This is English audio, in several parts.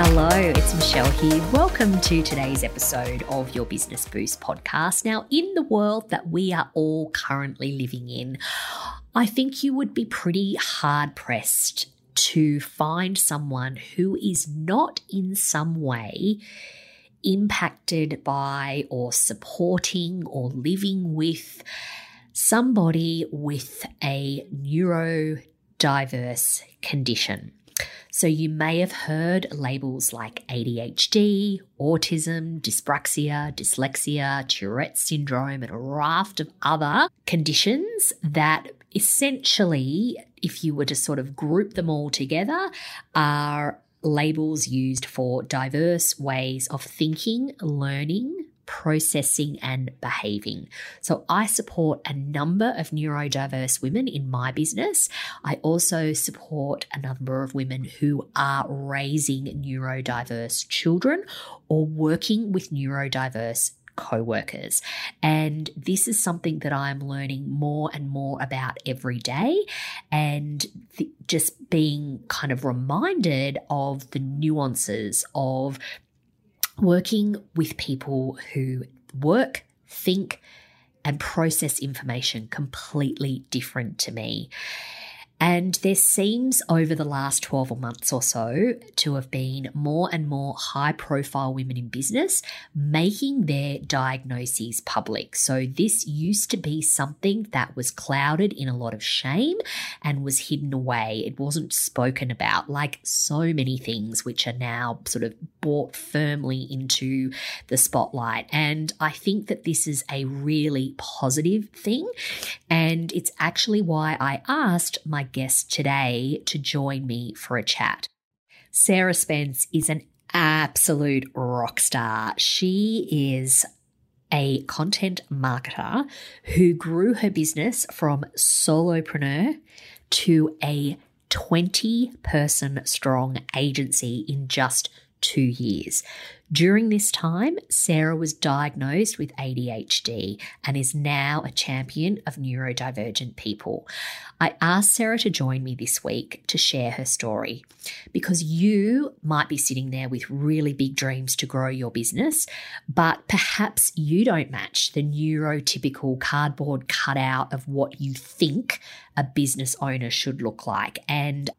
Hello, it's Michelle here. Welcome to today's episode of your Business Boost podcast. Now, in the world that we are all currently living in, I think you would be pretty hard pressed to find someone who is not in some way impacted by or supporting or living with somebody with a neurodiverse condition. So, you may have heard labels like ADHD, autism, dyspraxia, dyslexia, Tourette syndrome, and a raft of other conditions that essentially, if you were to sort of group them all together, are labels used for diverse ways of thinking, learning, processing, and behaving. So I support a number of neurodiverse women in my business. I also support a number of women who are raising neurodiverse children or working with neurodiverse co-workers and this is something that i'm learning more and more about every day and th- just being kind of reminded of the nuances of working with people who work, think, and process information completely different to me. And there seems over the last 12 months or so to have been more and more high profile women in business making their diagnoses public. So this used to be something that was clouded in a lot of shame and was hidden away. It wasn't spoken about like so many things which are now sort of brought firmly into the spotlight. And I think that this is a really positive thing. And it's actually why I asked my guest today to join me for a chat. Sarah Spence is an absolute rock star. She is a content marketer who grew her business from solopreneur to a 20 person strong agency in just two years. During this time, Sarah was diagnosed with ADHD and is now a champion of neurodivergent people. I asked Sarah to join me this week to share her story because you might be sitting there with really big dreams to grow your business, but perhaps you don't match the neurotypical cardboard cutout of what you think a business owner should look like. And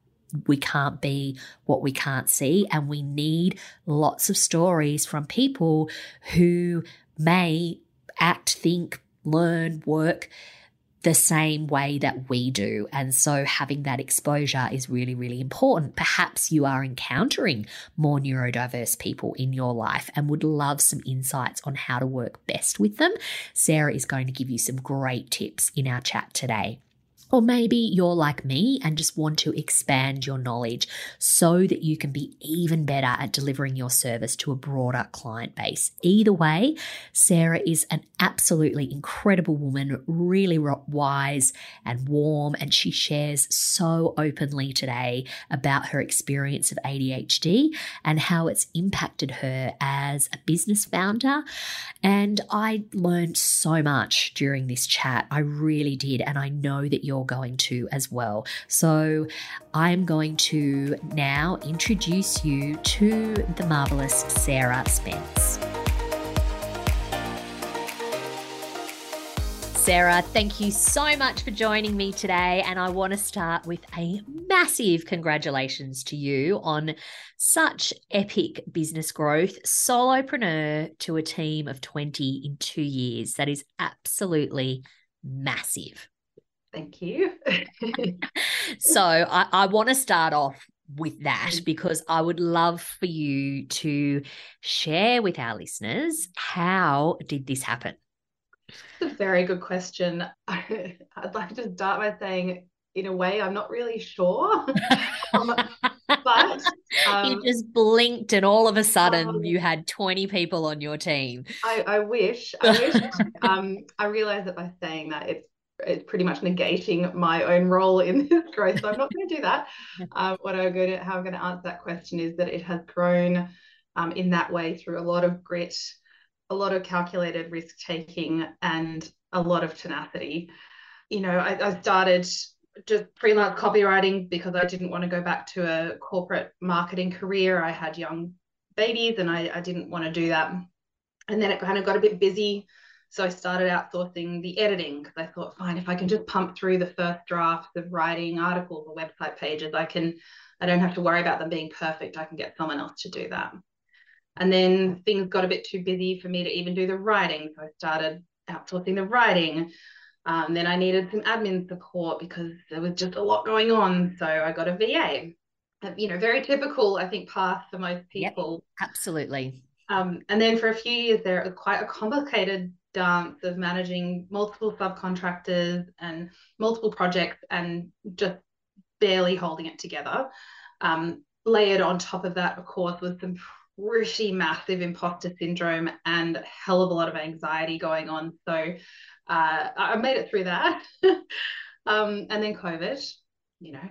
we can't be what we can't see. And we need lots of stories from people who may act, think, learn, work the same way that we do. And so having that exposure is really, really important. Perhaps you are encountering more neurodiverse people in your life and would love some insights on how to work best with them. Sarah is going to give you some great tips in our chat today. Or maybe you're like me and just want to expand your knowledge so that you can be even better at delivering your service to a broader client base. Either way, Sarah is an absolutely incredible woman, really wise and warm, and she shares so openly today about her experience of ADHD and how it's impacted her as a business founder. And I learned so much during this chat. I really did. And I know that you're you're going to as well. So I'm going to now introduce you to the marvelous Sarah Spence. Sarah, thank you so much for joining me today. And I want to start with a massive congratulations to you on such epic business growth, solopreneur to a team of 20 in two years. That is absolutely massive. Thank you. so I, I want to start off with that because I would love for you to share with our listeners how did this happen? It's a very good question. I'd like to start by saying, in a way, I'm not really sure. um, but you um, just blinked and all of a sudden Oh. you had 20 people on your team. I, I wish. I wish. um, I realize that by saying that it's it's pretty much negating my own role in this growth. So I'm not going to do that. Um, what I'm going to how I'm going to answer that question is that it has grown um, in that way through a lot of grit, a lot of calculated risk taking, and a lot of tenacity. You know, I, I started just freelance copywriting because I didn't want to go back to a corporate marketing career. I had young babies and I, I didn't want to do that. And then it kind of got a bit busy. So I started outsourcing the editing because I thought, fine, if I can just pump through the first drafts of writing articles or website pages, I can, I don't have to worry about them being perfect. I can get someone else to do that. And then things got a bit too busy for me to even do the writing. So I started outsourcing the writing. Um, then I needed some admin support because there was just a lot going on. So I got a VA. You know, very typical, I think, path for most Yep. people. Absolutely. Um, and then for a few years there, it was quite a complicated dance of managing multiple subcontractors and multiple projects and just barely holding it together. Um, layered on top of that, of course, was some pretty massive imposter syndrome and a hell of a lot of anxiety going on. So uh, I I made it through that. um, and then COVID, you know,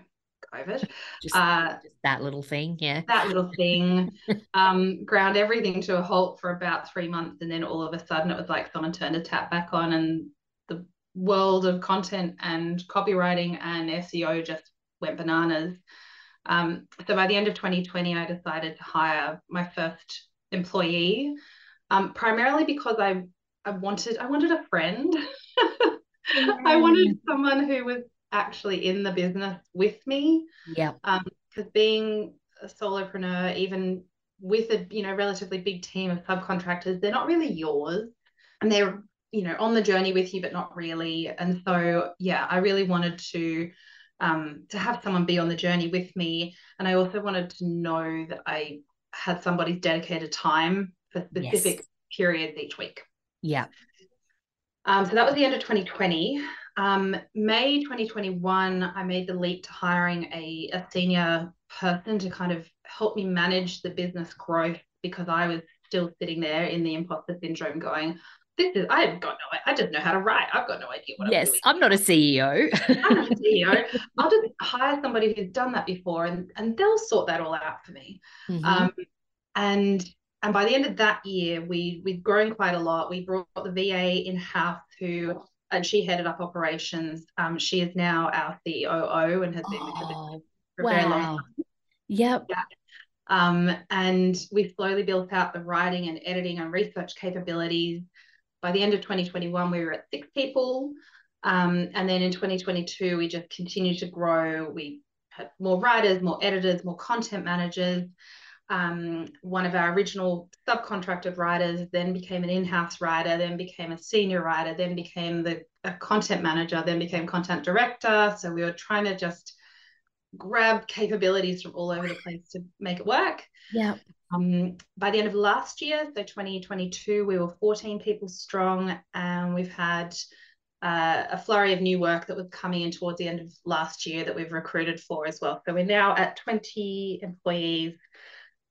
COVID Just, Uh, just that little thing. Yeah. that little thing um, ground everything to a halt for about three months and then all of a sudden it was like someone turned a tap back on and the world of content and copywriting and seo just went bananas um, so by the end of 2020 i decided to hire my first employee um, primarily because i i wanted i wanted a friend i wanted someone who was actually in the business with me Yeah. because being a solopreneur, even with a you know relatively big team of subcontractors, they're not really yours, and they're you know on the journey with you, but not really. And so yeah, I really wanted to um, to have someone be on the journey with me, and I also wanted to know that I had somebody's dedicated time for specific Yes. periods each week. Yeah. Um, so that was the end of 2020. Um, May 2021, I made the leap to hiring a, a senior person to kind of help me manage the business growth because I was still sitting there in the imposter syndrome going, this is, I've got no, I just know how to write. I've got no idea what Yes. I'm doing. Yes, I'm not a CEO. I'm not a CEO. I'll just hire somebody who's done that before and, and they'll sort that all out for me. Mhm. Um, and and by the end of that year, we we'd grown quite a lot. We brought the VA in house who and she headed up operations. Um, she is now our COO and has been with oh, for a very long wow. Yep. um, and we slowly built out the writing and editing and research capabilities. By the end of 2021, we were at six people. Um, and then in 2022, we just continued to grow. We had more writers, more editors, more content managers. Um, one of our original subcontracted writers then became an in-house writer, then became a senior writer, then became the a content manager, then became content director. So we were trying to just grab capabilities from all over the place to make it work. Yep. Um, by the end of last year, so 2022, we were 14 people strong, and we've had uh, a flurry of new work that was coming in towards the end of last year that we've recruited for as well. So we're now at 20 employees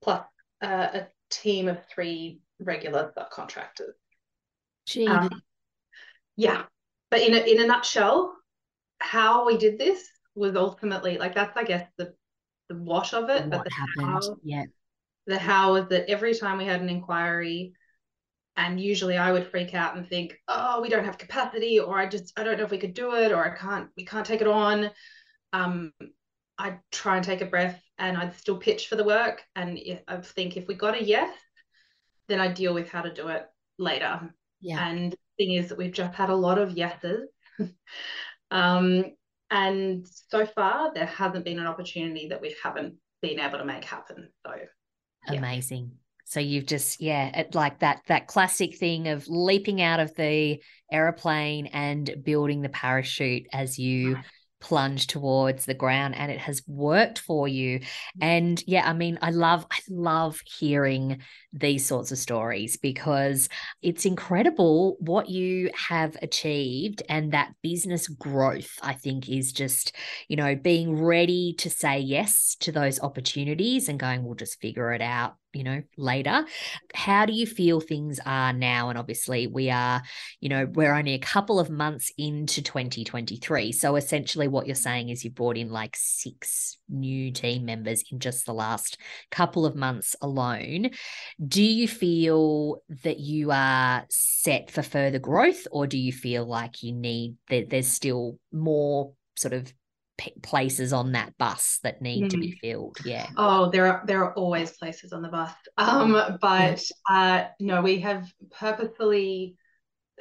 plus uh, a team of three regular subcontractors. Gee. Um, yeah, but in a, in a nutshell, how we did this was ultimately like that's I guess the the what of it, but what the happened? how Yeah. the how was that every time we had an inquiry and usually I would freak out and think, oh, we don't have capacity, or I just I don't know if we could do it, or I can't we can't take it on. Um, I'd try and take a breath and I'd still pitch for the work. And I think if we got a yes, then I'd deal with how to do it later. Yeah. And the thing is that we've just had a lot of yeses. um, and so far, there hasn't been an opportunity that we haven't been able to make happen. So, yeah. Amazing. So you've just, yeah, it, like that that classic thing of leaping out of the aeroplane and building the parachute as you plunge towards the ground and it has worked for you. Mm. And yeah i mean i love i love hearing these sorts of stories because it's incredible what you have achieved and that business growth i think is just you know being ready to say yes to those opportunities and going we'll just figure it out you know later. How do you feel things are now? And obviously we are you know we're only a couple of months into 2023 so essentially what you're saying is you brought in like six new team members in just the last couple of months alone. Do you feel that you are set for further growth or do you feel like you need that there's still more sort of places on that bus that need mm. to be hmm. filled yeah oh there are there are always places on the bus um but uh no we have purposefully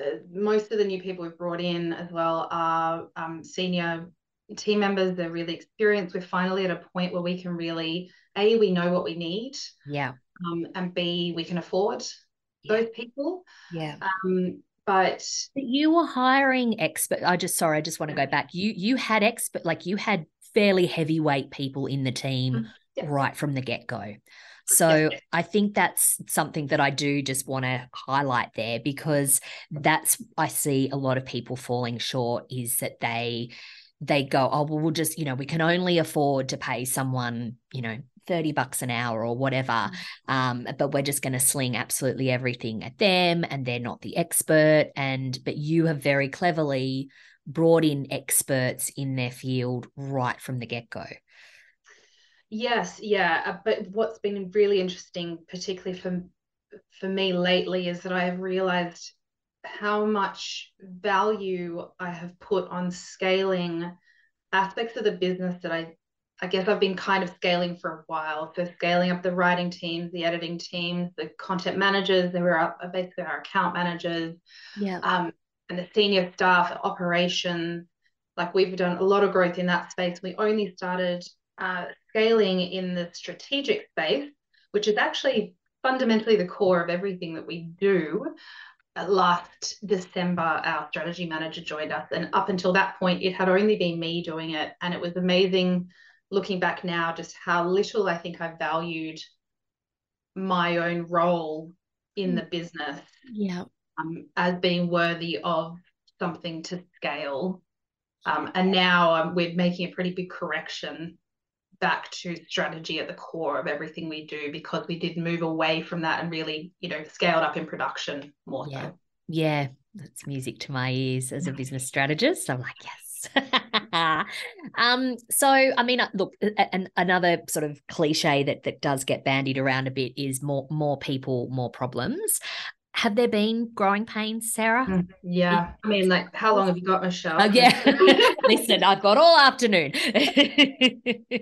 uh, most of the new people we've brought in as well are um, senior team members they're really experienced we're finally at a point where we can really a we know what we need yeah um, and b we can afford yeah. those people yeah um but you were hiring expert i just sorry i just want to go back you you had expert like you had fairly heavyweight people in the team mm-hmm. right from the get-go so yes. i think that's something that i do just want to highlight there because that's i see a lot of people falling short is that they they go oh well we'll just you know we can only afford to pay someone you know 30 bucks an hour or whatever. Mm. Um, but we're just going to sling absolutely everything at them and they're not the expert. And, but you have very cleverly brought in experts in their field right from the get go. Yes, yeah. Uh, but what's been really interesting, particularly for, for me lately, is that I have realized how much value I have put on scaling aspects of the business that I I guess I've been kind of scaling for a while. So scaling up the writing teams, the editing teams, the content managers, they were basically our account managers, yeah, um, and the senior staff, operations. Like we've done a lot of growth in that space. We only started uh, scaling in the strategic space, which is actually fundamentally the core of everything that we do. Last December, our strategy manager joined us, and up until that point, it had only been me doing it, and it was amazing looking back now, just how little I think I valued my own role in the business yeah. um, as being worthy of something to scale. Um, and now um, we're making a pretty big correction back to strategy at the core of everything we do because we did move away from that and really, you know, scaled up in production more yeah. so. Yeah, that's music to my ears as a business strategist. I'm like, yes, um, so I mean, uh, look, an, another sort of cliche that that does get bandied around a bit is more more people, more problems. Have there been growing pains, Sarah? Mm, yeah, I mean, like, how long have you got, Michelle? Oh, yeah, listen, I've got all afternoon.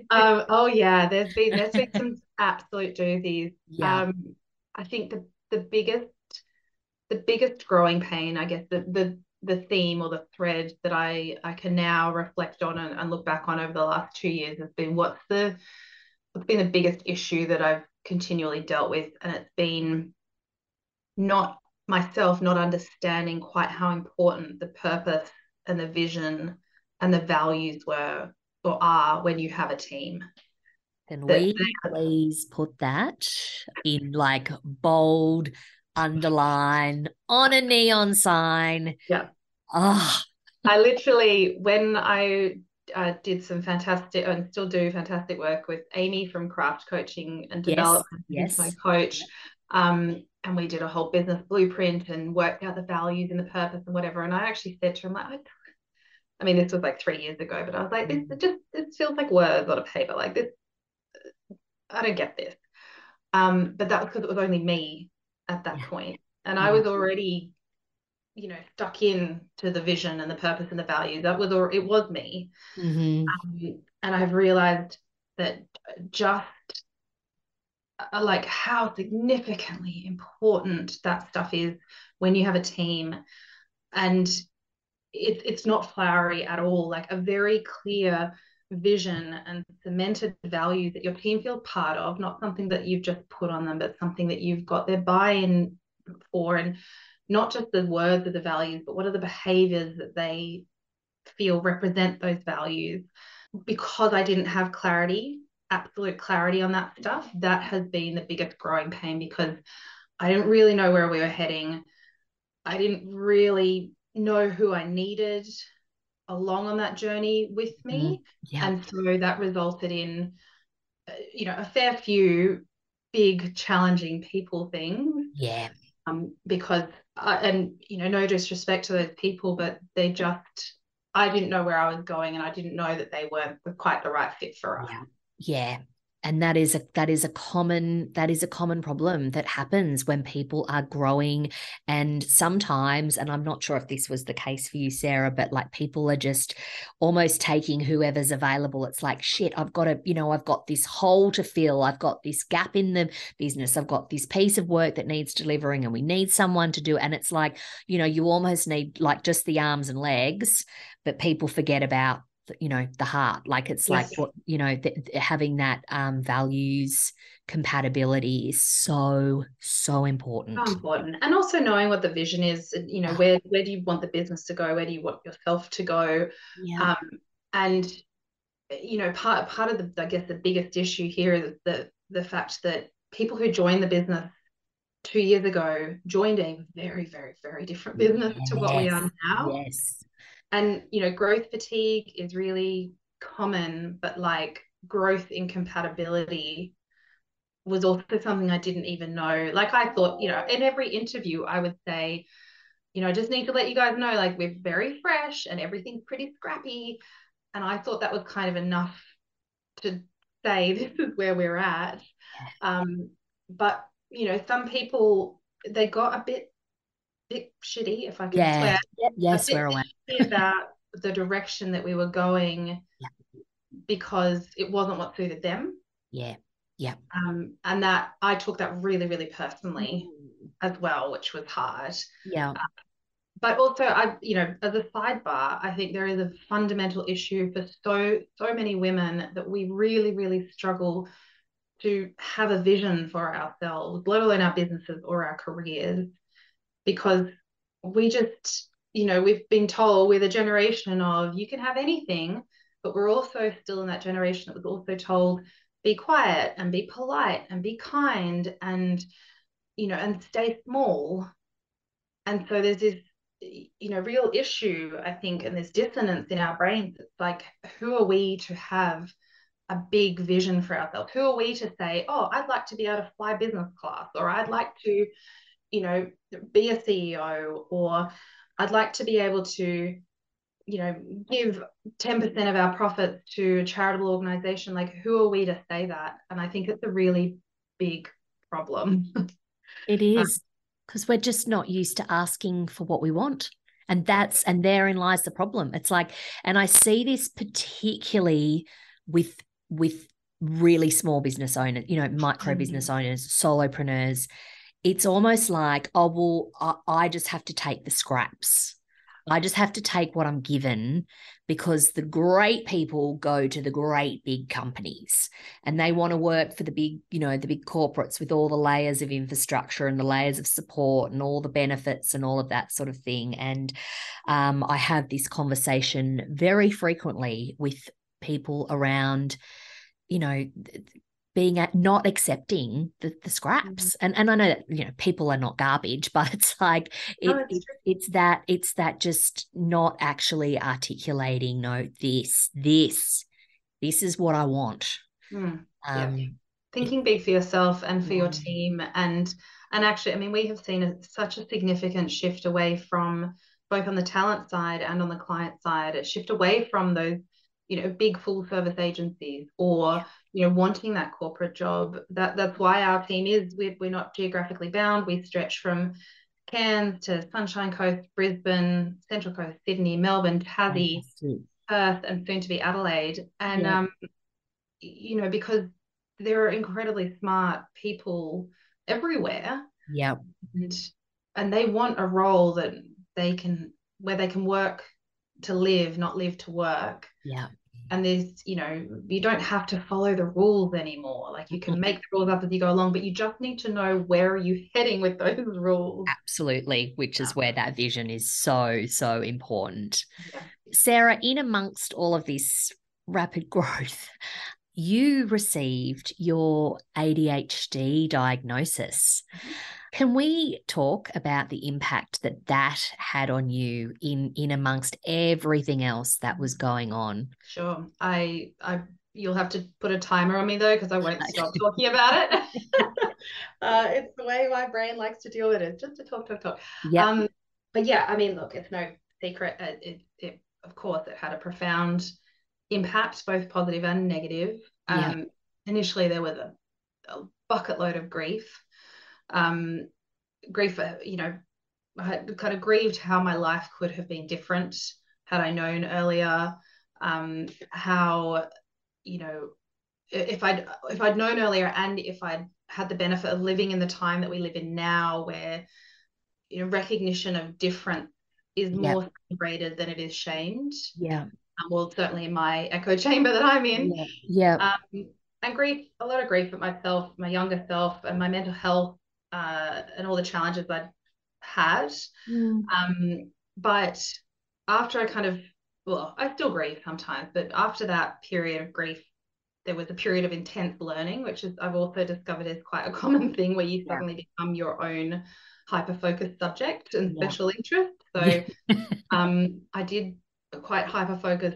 um, oh yeah, there's been there's been some absolute doozies. Yeah. Um, I think the the biggest the biggest growing pain, I guess, the the the theme or the thread that I I can now reflect on and, and look back on over the last two years has been what's the what's been the biggest issue that I've continually dealt with, and it's been not myself not understanding quite how important the purpose and the vision and the values were or are when you have a team. Can we please put that in like bold, underline on a neon sign? Yeah. Oh. I literally, when I uh, did some fantastic and still do fantastic work with Amy from Craft Coaching and Development, yes, my coach. Um, and we did a whole business blueprint and worked out the values and the purpose and whatever. And I actually said to him, like, I mean, this was like three years ago, but I was like, this mm. just it feels like words on a paper. Like this, I don't get this. Um, but that was because it was only me at that yeah. point. And yeah. I was already you know stuck in to the vision and the purpose and the value that was or it was me. Mm-hmm. um, and i've realized that just uh, like how significantly important that stuff is when you have a team. And it's it's not flowery at all. Like a very clear vision and cemented values that your team feels part of not something that you've just put on them but something that you've got their buy-in for. And not just the words of the values, but what are the behaviors that they feel represent those values because I didn't have clarity, absolute clarity on that stuff, that has been the biggest growing pain because I didn't really know where we were heading. I didn't really know who I needed along on that journey with me. Mm, yeah. And so that resulted in, uh, you know, a fair few big, challenging people things. Yeah. Um, because, I, and, you know, no disrespect to those people, but they just, I didn't know where I was going and I didn't know that they weren't quite the right fit for us. Yeah. Yeah and that is a that is a common that is a common problem that happens when people are growing. And sometimes and i'm not sure if this was the case for you sarah but like people are just almost taking whoever's available. It's like shit i've got to you know i've got this hole to fill. I've got this gap in the business. I've got this piece of work that needs delivering and we need someone to do. It. and it's like you know you almost need like just the arms and legs but people forget about you know the heart. Like it's yes. like what you know th- having that um values compatibility is so so important. So important. And also knowing what the vision is you know where where do you want the business to go? Where do you want yourself to go? Yeah. um and you know part part of the i guess the biggest issue here is the the fact that people who join the business two years ago joined a very very very different business yes. to what we are now. Yes and you know growth fatigue is really common but like growth incompatibility was also something I didn't even know. Like I thought, you know, in every interview I would say, you know, I just need to let you guys know, like we're very fresh and everything's pretty scrappy. And I thought that was kind of enough to say this is where we're at. Um, but you know, some people they got a bit bit shitty, if I can yeah. swear. Yeah, yeah swear away. about the direction that we were going yeah. because it wasn't what suited them. Yeah. Yeah. Um, and that I took that really, really personally mm. as well, which was hard. Yeah. Uh, but also I, you know, as a sidebar, I think there is a fundamental issue for so so many women that we really, really struggle to have a vision for ourselves, let alone our businesses or our careers because we just, you know, we've been told we're the generation of you can have anything, but we're also still in that generation that was also told be quiet and be polite and be kind and, you know, and stay small. And so there's this, you know, real issue, I think, and this dissonance in our brains. It's like, who are we to have a big vision for ourselves? Who are we to say, oh, I'd like to be able to fly business class, or I'd like to, you know, be a CEO or I'd like to be able to, you know, give 10% of our profits to a charitable organization. Like, who are we to say that? And I think it's a really big problem. It is because um, we're just not used to asking for what we want. And that's, and therein lies the problem. It's like, and I see this particularly with, with really small business owners, you know, micro mm-hmm. business owners, solopreneurs it's almost like, oh, well, I, I just have to take the scraps. I just have to take what I'm given because the great people go to the great big companies and they want to work for the big, you know, the big corporates with all the layers of infrastructure and the layers of support and all the benefits and all of that sort of thing. And um, I have this conversation very frequently with people around, you know, being at not accepting the, the scraps. Mm-hmm. and and i know that you know people are not garbage but it's like it, oh, it's, it, it's that it's that just not actually articulating no this this this is what i want. Mm, um yeah. thinking big for yourself and for your team and and actually i mean we have seen a, such a significant shift away from both on the talent side and on the client side a shift away from those you know big full service agencies or you know wanting that corporate job. That that's why our team is we're, we're not geographically bound. We stretch from cairns to sunshine coast brisbane central coast sydney melbourne tassie perth and soon to be adelaide. And yeah. um you know because there are incredibly smart people everywhere. Yeah. And and they want a role that they can where they can work to live, not live to work. Yeah. And there's, you know, you don't have to follow the rules anymore. Like you can make the rules up as you go along, but you just need to know where are you heading with those rules. Absolutely, which is where that vision is so, so important. Yeah. Sarah, in amongst all of this rapid growth, you received your ADHD diagnosis. Mm-hmm. Can we talk about the impact that that had on you in in amongst everything else that was going on? Sure. I I you'll have to put a timer on me though because I won't stop talking about it. uh, it's the way my brain likes to deal with it, just to talk, talk, talk. Yeah. Um, but yeah, I mean, look, it's no secret. It, it, it, of course, it had a profound impact, both positive and negative. Um, yeah. Initially, there was a, a bucket load of grief um, grief, you know, I had kind of grieved how my life could have been different had I known earlier. Um, how, you know, if I'd if I'd known earlier, and if I'd had the benefit of living in the time that we live in now, where you know recognition of different is more yeah. celebrated than it is shamed. Yeah. Um, well, certainly in my echo chamber that I'm in. Yeah. yeah. Um, and grief, a lot of grief at myself, my younger self, and my mental health uh, and all the challenges I'd had. Mm. Um, but after I kind of, well, I still grieve sometimes, but after that period of grief, there was a period of intense learning, which is I've also discovered is quite a common thing where you yeah. suddenly become your own hyper focused subject and yeah. special interest. So um, I did quite hyper focus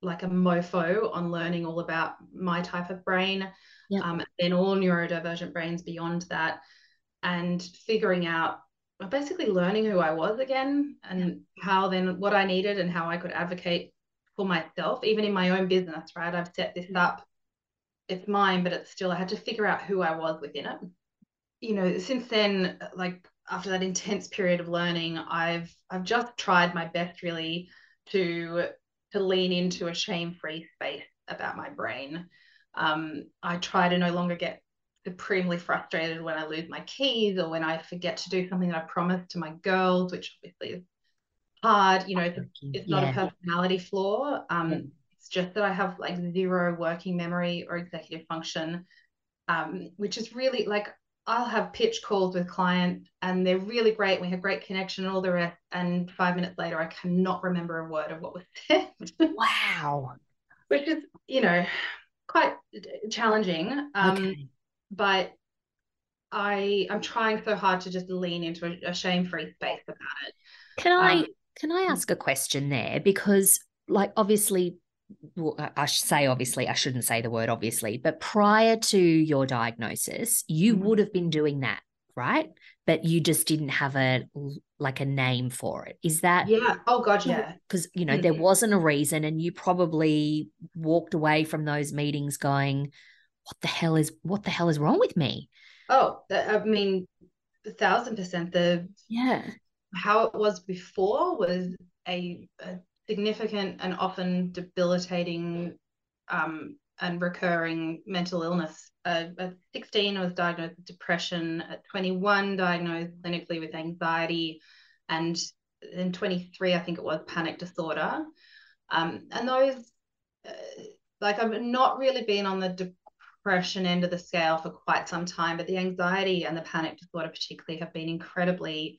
like a mofo on learning all about my type of brain yeah. um, and all neurodivergent brains beyond that and figuring out basically learning who I was again and how then what I needed and how I could advocate for myself, even in my own business, right? I've set this up, it's mine, but it's still, I had to figure out who I was within it. You know, since then, like after that intense period of learning, I've I've just tried my best really to to lean into a shame-free space about my brain. Um, I try to no longer get supremely frustrated when I lose my keys or when I forget to do something that I promised to my girls, which obviously is hard. You know, it's, it's not yeah. a personality flaw. Um, yeah. It's just that I have like zero working memory or executive function, um, which is really like I'll have pitch calls with clients and they're really great. We have great connection and all the rest. And five minutes later, I cannot remember a word of what was said. wow. Which is, you know, quite challenging. Um, okay but I I'm trying so hard to just lean into a, a shame free space about it. Can I um, can I ask a question there because like obviously well, I should say obviously I shouldn't say the word obviously but prior to your diagnosis you mm-hmm. would have been doing that right but you just didn't have a like a name for it is that yeah oh god yeah because you know mm-hmm. there wasn't a reason and you probably walked away from those meetings going what the hell is what the hell is wrong with me? Oh, I mean, a thousand percent. The yeah, how it was before was a, a significant and often debilitating um, and recurring mental illness. Uh, at 16, I was diagnosed with depression. At 21, diagnosed clinically with anxiety, and in 23, I think it was panic disorder. Um, and those, uh, like, I've not really been on the de- depression end of the scale for quite some time, but the anxiety and the panic disorder, particularly, have been incredibly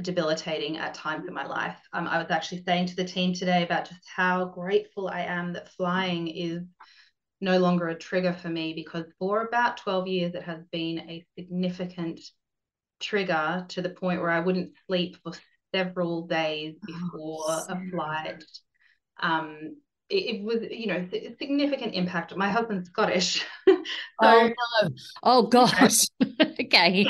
debilitating at times in my life. Um, I was actually saying to the team today about just how grateful I am that flying is no longer a trigger for me because for about 12 years it has been a significant trigger to the point where I wouldn't sleep for several days oh, before oh, a flight. Um, it, was you know significant impact. My husband's scottish. So, oh no. Oh gosh. Okay.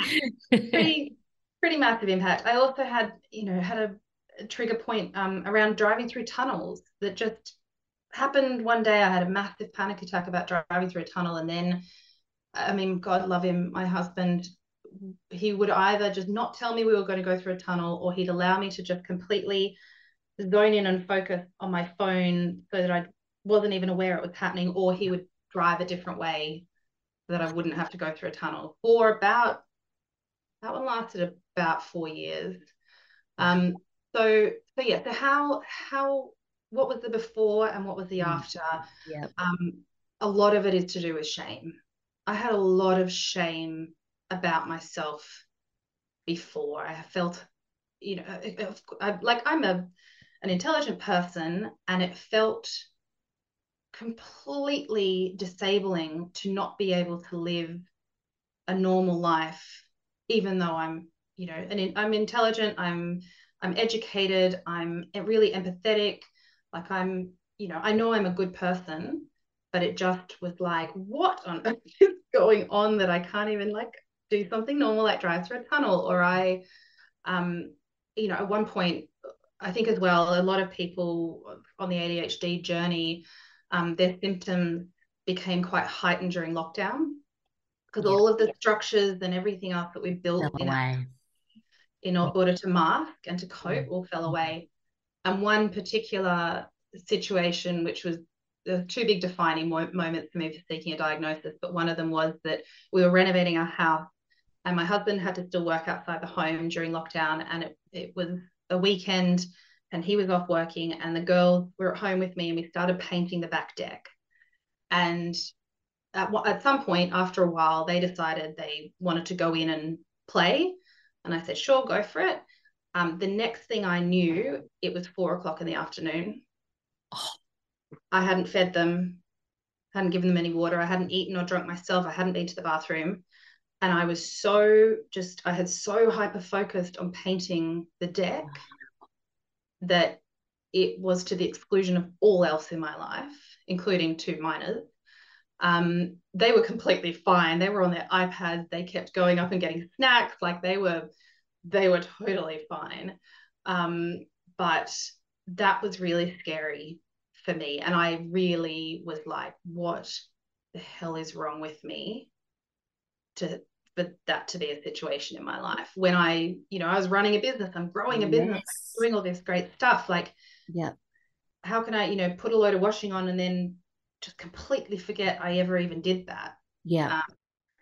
pretty pretty massive impact. I also had you know had a, a trigger point um, around driving through tunnels that just happened one day. I had a massive panic attack about driving through a tunnel and then i mean god love him my husband he would either just not tell me we were going to go through a tunnel or he'd allow me to just completely zone in and focus on my phone so that I wasn't even aware it was happening, or he would drive a different way so that I wouldn't have to go through a tunnel. For about that one lasted about four years. Um, so so yeah, so how how what was the before and what was the mm. after? Yeah. Um, a lot of it is to do with shame. I had a lot of shame about myself before. I felt, you know, I, like I'm a an intelligent person and it felt completely disabling to not be able to live a normal life even though i'm you know i'm intelligent i'm i'm educated i'm really empathetic. Like i'm you know i know i'm a good person but it just was like what on earth is going on that i can't even like do something normal like drive through a tunnel? Or i um you know at one point i think as well a lot of people on the adhd journey um, their symptoms became quite heightened during lockdown because yeah. all of the structures and everything else that we built in, away. in order to mask and to cope yeah. all fell away and one particular situation which was the two big defining mo- moments for me for seeking a diagnosis but one of them was that we were renovating our house and my husband had to still work outside the home during lockdown and it, it was a weekend and he was off working and the girl were at home with me and we started painting the back deck. And at, at some point after a while they decided they wanted to go in and play. And i said sure go for it. Um, the next thing i knew it was four o'clock in the afternoon. Oh. i hadn't fed them hadn't given them any water i hadn't eaten or drunk myself i hadn't been to the bathroom and I was so just I had so hyper focused on painting the deck that it was to the exclusion of all else in my life, including two minors. Um, they were completely fine. They were on their iPads. They kept going up and getting snacks. Like they were, they were totally fine. Um, but that was really scary for me, and I really was like, "What the hell is wrong with me?" To for that to be a situation in my life when I, you know, I was running a business, I'm growing a business, yes. doing all this great stuff. Like, yeah, how can I, you know, put a load of washing on and then just completely forget I ever even did that? Yeah. Um,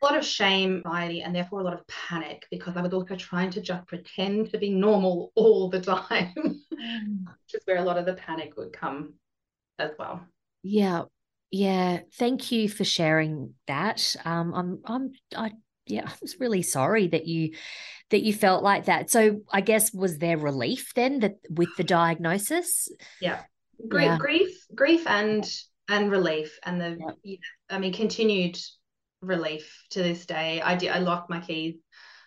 a lot of shame, anxiety, and therefore a lot of panic because I was also trying to just pretend to be normal all the time, mm. which is where a lot of the panic would come as well. Yeah, yeah. Thank you for sharing that. Um, I'm, I'm, I yeah, I was really sorry that you that you felt like that. So I guess was there relief then that with the diagnosis? Yeah. Grief, yeah. grief, grief and and relief and the yeah. I mean continued relief to this day. I did I locked my keys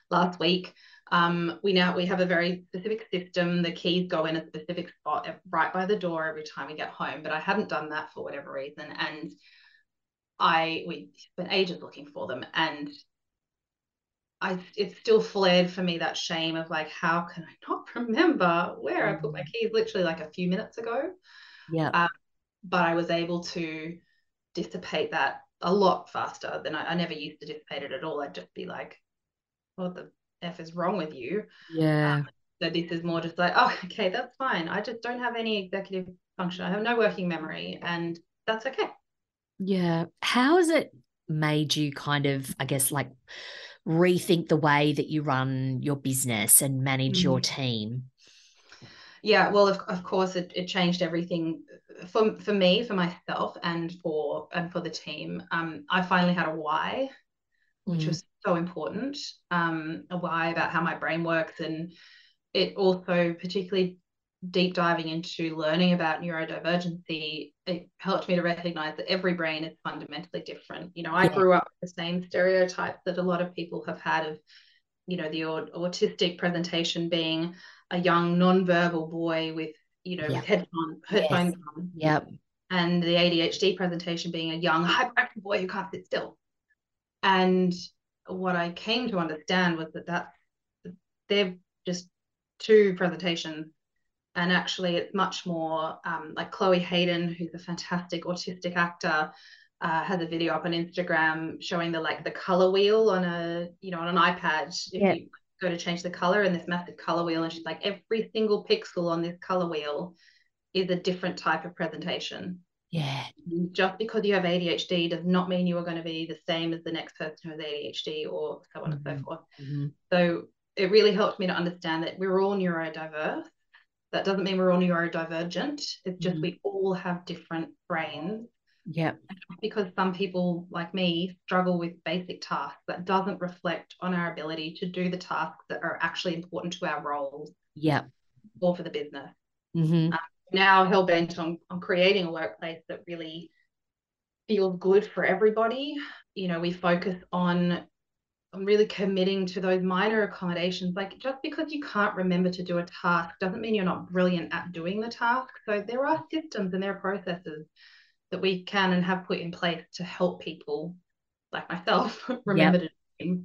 last week. Um, we now we have a very specific system. The keys go in a specific spot right by the door every time we get home. But I hadn't done that for whatever reason, and I we spent ages looking for them, and I it still flared for me that shame of like how can I not remember where I put my mm. keys literally like a few minutes ago. Yeah. Um, but I was able to dissipate that a lot faster than I, I never used to dissipate it at all. I'd just be like, what the F is wrong with you? Yeah. Um, so this is more just like, oh, okay, that's fine. I just don't have any executive function. I have no working memory and that's okay. Yeah. How has it made you kind of, I guess, like rethink the way that you run your business and manage mm-hmm. your team? Yeah, well, of, of course, it, it changed everything for for me, for myself, and for and for the team. Um, I finally had a why, which mm. was so important. Um, a why about how my brain works, and it also particularly deep diving into learning about neurodivergency, it helped me to recognize that every brain is fundamentally different. You know, I grew up with the same stereotypes that a lot of people have had of, you know, the autistic presentation being a young non-verbal boy with, you know, with headphones, headphones yes. on. Yep. And the ADHD presentation being a young hyperactive boy who can't sit still. And what I came to understand was that that they're just two presentations and actually it's much more um, like Chloe Hayden, who's a fantastic autistic actor, uh, has a video up on Instagram showing the like the color wheel on a you know on an iPad. If yeah. you go to change the color in this massive color wheel, and she's like every single pixel on this color wheel is a different type of presentation. Yeah. Just because you have ADHD does not mean you are going to be the same as the next person who has ADHD or so on mm-hmm. and so mm-hmm. forth. Mm-hmm. So it really helped me to understand that we're all neurodiverse that doesn't mean we're all neurodivergent. It's just mm. we all have different brains. Yeah. Because some people, like me, struggle with basic tasks that doesn't reflect on our ability to do the tasks that are actually important to our roles. Yeah. Or for the business. Mm-hmm. Um, now hell bent on, on creating a workplace that really feels good for everybody. You know, we focus on on really committing to those minor accommodations. Like just because you can't remember to do a task doesn't mean you're not brilliant at doing the task. So there are systems and there are processes that we can and have put in place to help people like myself remember yep. to do.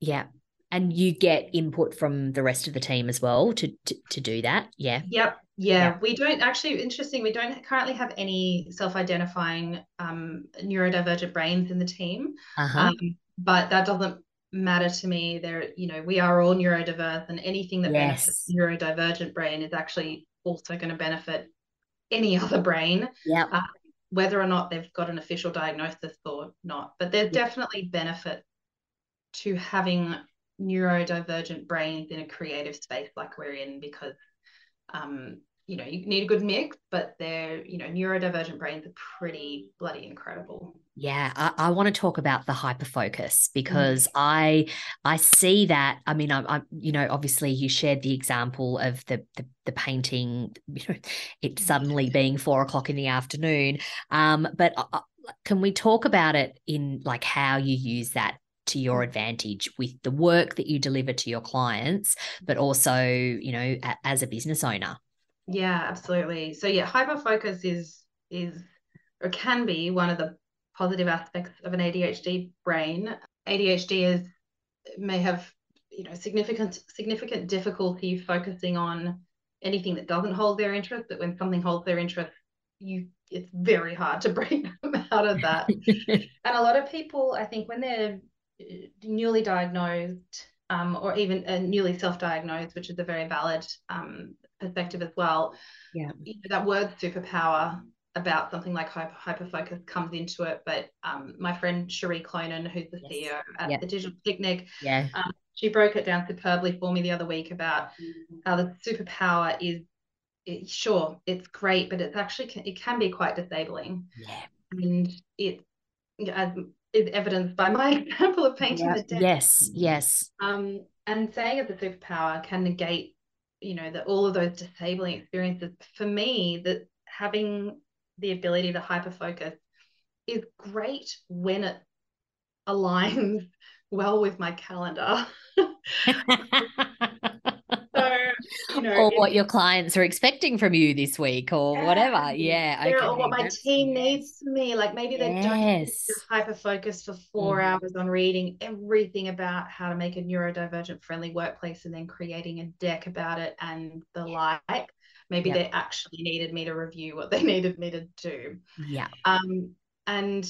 Yeah. And you get input from the rest of the team as well to to, to do that. Yeah. Yep. Yeah, yeah, we don't actually. Interesting. We don't currently have any self-identifying um, neurodivergent brains in the team. Uh-huh. Um, but that doesn't matter to me. There, you know, we are all neurodiverse, and anything that yes. benefits neurodivergent brain is actually also going to benefit any other brain. Yeah. Uh, whether or not they've got an official diagnosis or not, but there's yeah. definitely benefit to having neurodivergent brains in a creative space like we're in because um, you know, you need a good mix, but they're, you know, neurodivergent brains are pretty bloody incredible. Yeah, I, I want to talk about the hyper focus because mm. I I see that. I mean, I, I you know, obviously you shared the example of the, the the painting, you know, it suddenly being four o'clock in the afternoon. Um, but uh, uh can we talk about it in like how you use that to your mm. advantage with the work that you deliver to your clients, but also, you know, a, as a business owner? Yeah, absolutely. So yeah, hyper focus is is or can be one of the positive aspects of an ADHD brain. ADHD is may have you know significant significant difficulty focusing on anything that doesn't hold their interest. But when something holds their interest, you it's very hard to break them out of that. and a lot of people, I think, when they're uh, newly diagnosed um, or even uh, newly self-diagnosed, which is a very valid um, perspective as well. Yeah, that word superpower about something like hyper, hyper comes into it. But um, my friend Cherie Clonan, who's the yes. CEO at yeah. the Digital Picnic, yeah, um, she broke it down superbly for me the other week about how the superpower is. It, sure, it's great, but it's actually it can be quite disabling. Yeah, and it as is evidenced by my example of painting yeah. the deck. Yes, yes. Um, and saying it's a superpower can negate you know that all of those disabling experiences for me that having the ability to hyper focus is great when it aligns well with my calendar you know, or what your clients are expecting from you this week or yeah, whatever. Yeah. Okay. Or what my team needs from me. Like maybe they yes. don't hyper focus for 4 mm. hours on reading everything about how to make a neurodivergent friendly workplace and then creating a deck about it and the like. Maybe they actually needed me to review what they needed me to do. Yeah. Um, and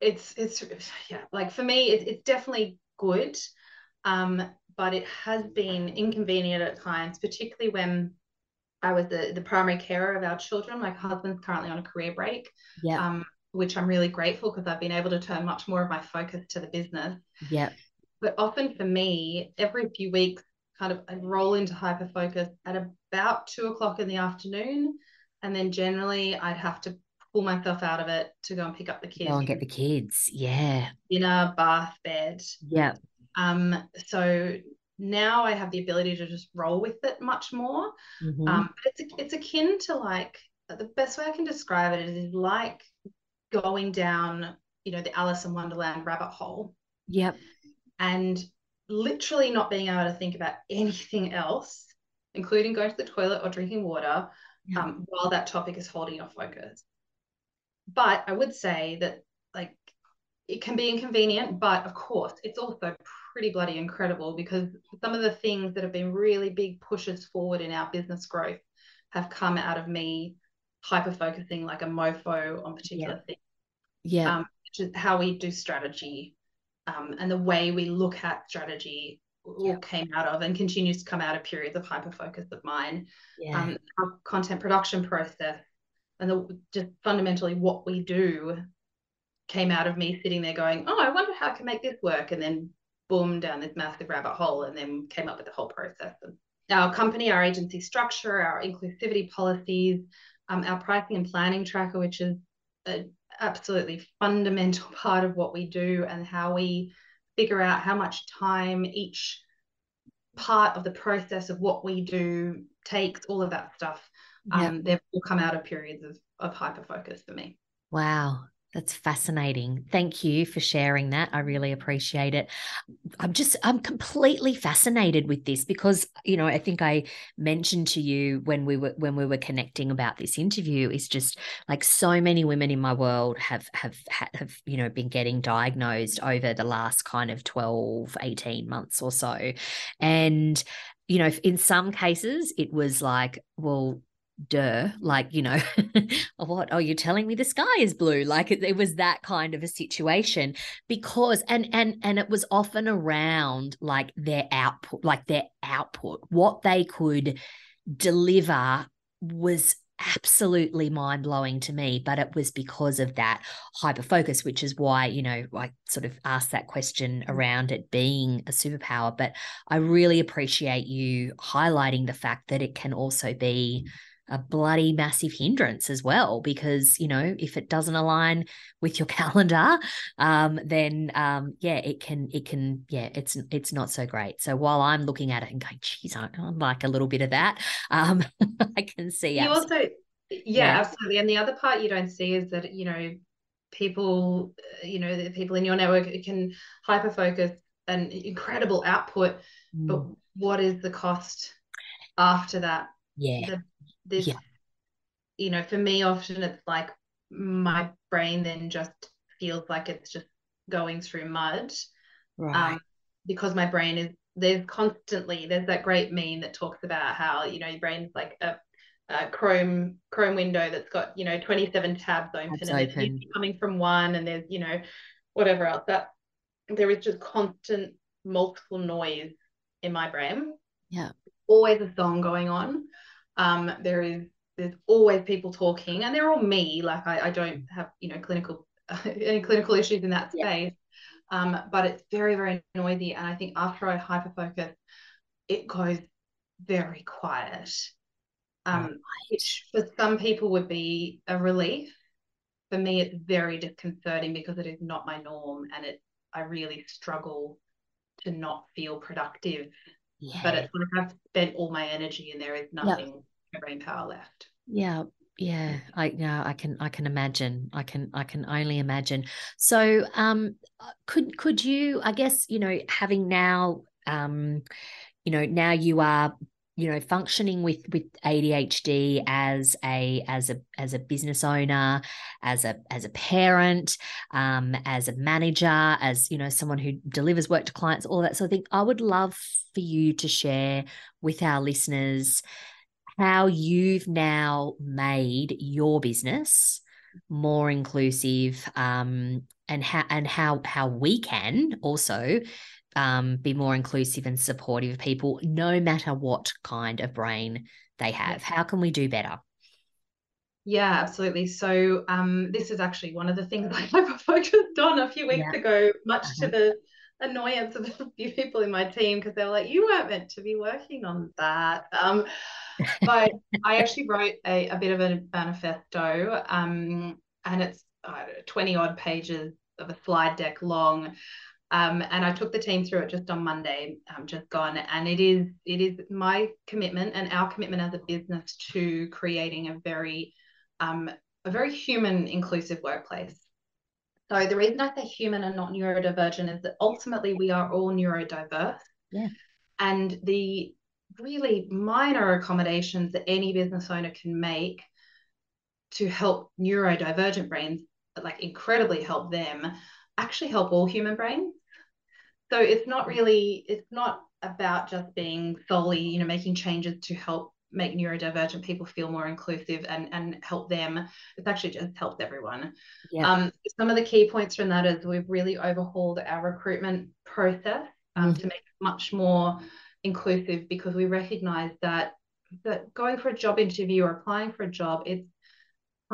it's it's yeah, like for me, it, it's definitely good. Um, but it has been inconvenient at times, particularly when I was the, the primary carer of our children. My husband's currently on a career break, yeah. Um, which I'm really grateful because I've been able to turn much more of my focus to the business. Yeah. But often for me, every few weeks, kind of roll into hyper focus at about two o'clock in the afternoon. And then generally I'd have to pull myself out of it to go and pick up the kids. Go and get the kids. Yeah. Dinner, bath, bed. Yeah. Um, so now I have the ability to just roll with it much more. Mm-hmm. Um, it's it's akin to like the best way I can describe it is like going down, you know, the Alice in Wonderland rabbit hole. Yep. And literally not being able to think about anything else, including going to the toilet or drinking water, yeah. um, while that topic is holding your focus. But I would say that like it can be inconvenient, but of course, it's also pretty bloody incredible because some of the things that have been really big pushes forward in our business growth have come out of me hyper focusing like a mofo on particular yeah. things. Yeah. Um, which is how we do strategy um, and the way we look at strategy all yeah. came out of and continues to come out of periods of hyper focus of mine. Yeah. Um, our content production process and the, just fundamentally what we do came out of me sitting there going, oh, I wonder how I can make this work. And then boom, down this massive rabbit hole and then came up with the whole process. And our company, our agency structure, our inclusivity policies, um, our pricing and planning tracker, which is an absolutely fundamental part of what we do and how we figure out how much time each part of the process of what we do takes all of that stuff um, yep. they've all come out of periods of, of hyper focus for me wow that's fascinating. Thank you for sharing that. I really appreciate it. I'm just, I'm completely fascinated with this because, you know, I think I mentioned to you when we were when we were connecting about this interview is just like so many women in my world have have have, you know, been getting diagnosed over the last kind of 12, 18 months or so. And you know, in some cases, it was like, well, duh like you know oh, what? Oh you're telling me the sky is blue. Like it, it, was that kind of a situation because and and and it was often around like their output like their output. What they could deliver was absolutely mind blowing to me, but it was because of that hyper focus, which is why, you know, I sort of asked that question around it being a superpower. But I really appreciate you highlighting the fact that it can also be a bloody massive hindrance as well because you know if it doesn't align with your calendar um, then um, yeah it can it can yeah it's it's not so great. So while i'm looking at it and going geez i like a little bit of that um, i can see you also yeah, yeah. absolutely. And the other part you don't see is that you know people uh, you know the people in your network can hyper focus an incredible output mm. but what is the cost after that? Yeah. The this yeah. you know for me often it's like my brain then just feels like it's just going through mud right um, because my brain is there's constantly there's that great meme that talks about how you know your brain's like a, a chrome chrome window that's got you know 27 tabs open that's and open. it's coming from one and there's you know whatever else that there is just constant multiple noise in my brain yeah always a song going on um, there is there's always people talking, and they're all me. Like I, I don't have you know clinical any clinical issues in that space. Yeah. Um, but it's very very noisy, and I think after I hyper focus, it goes very quiet. Um, which for some people would be a relief. For me, it's very disconcerting because it is not my norm, and it I really struggle to not feel productive yeah. But it's like I've spent all my energy and there is nothing yeah. brain power left. Yeah. Yeah, I yeah, I can I can imagine. I can I can only imagine. So um could could you I guess, you know, having now um you know, now you are you know functioning with with ADHD as a as a as a business owner as a as a parent um as a manager as you know someone who delivers work to clients all that so I think I would love for you to share with our listeners how you've now made your business more inclusive um and how and how how we can also um, be more inclusive and supportive of people, no matter what kind of brain they have. How can we do better? Yeah, absolutely. So um, this is actually one of the things I focused on a few weeks yeah. ago, much uh-huh. to the annoyance of a few people in my team because they were like, "You weren't meant to be working on that." Um, but I actually wrote a, a bit of a manifesto, um, and it's uh, twenty odd pages of a slide deck long um, and I took the team through it just on Monday, um, just gone, and it is it is my commitment and our commitment as a business to creating a very um, a very human inclusive workplace. So the reason I say human and not neurodivergent is that ultimately we are all neurodiverse. Yeah. And the really minor accommodations that any business owner can make to help neurodivergent brains, like incredibly help them, actually help all human brains. So it's not really, it's not about just being solely, you know, making changes to help make neurodivergent people feel more inclusive and and help them. It's actually just helps everyone. Yeah. Um, some of the key points from that is we've really overhauled our recruitment process um, mm. to make it much more inclusive because we recognize that that going for a job interview or applying for a job, it's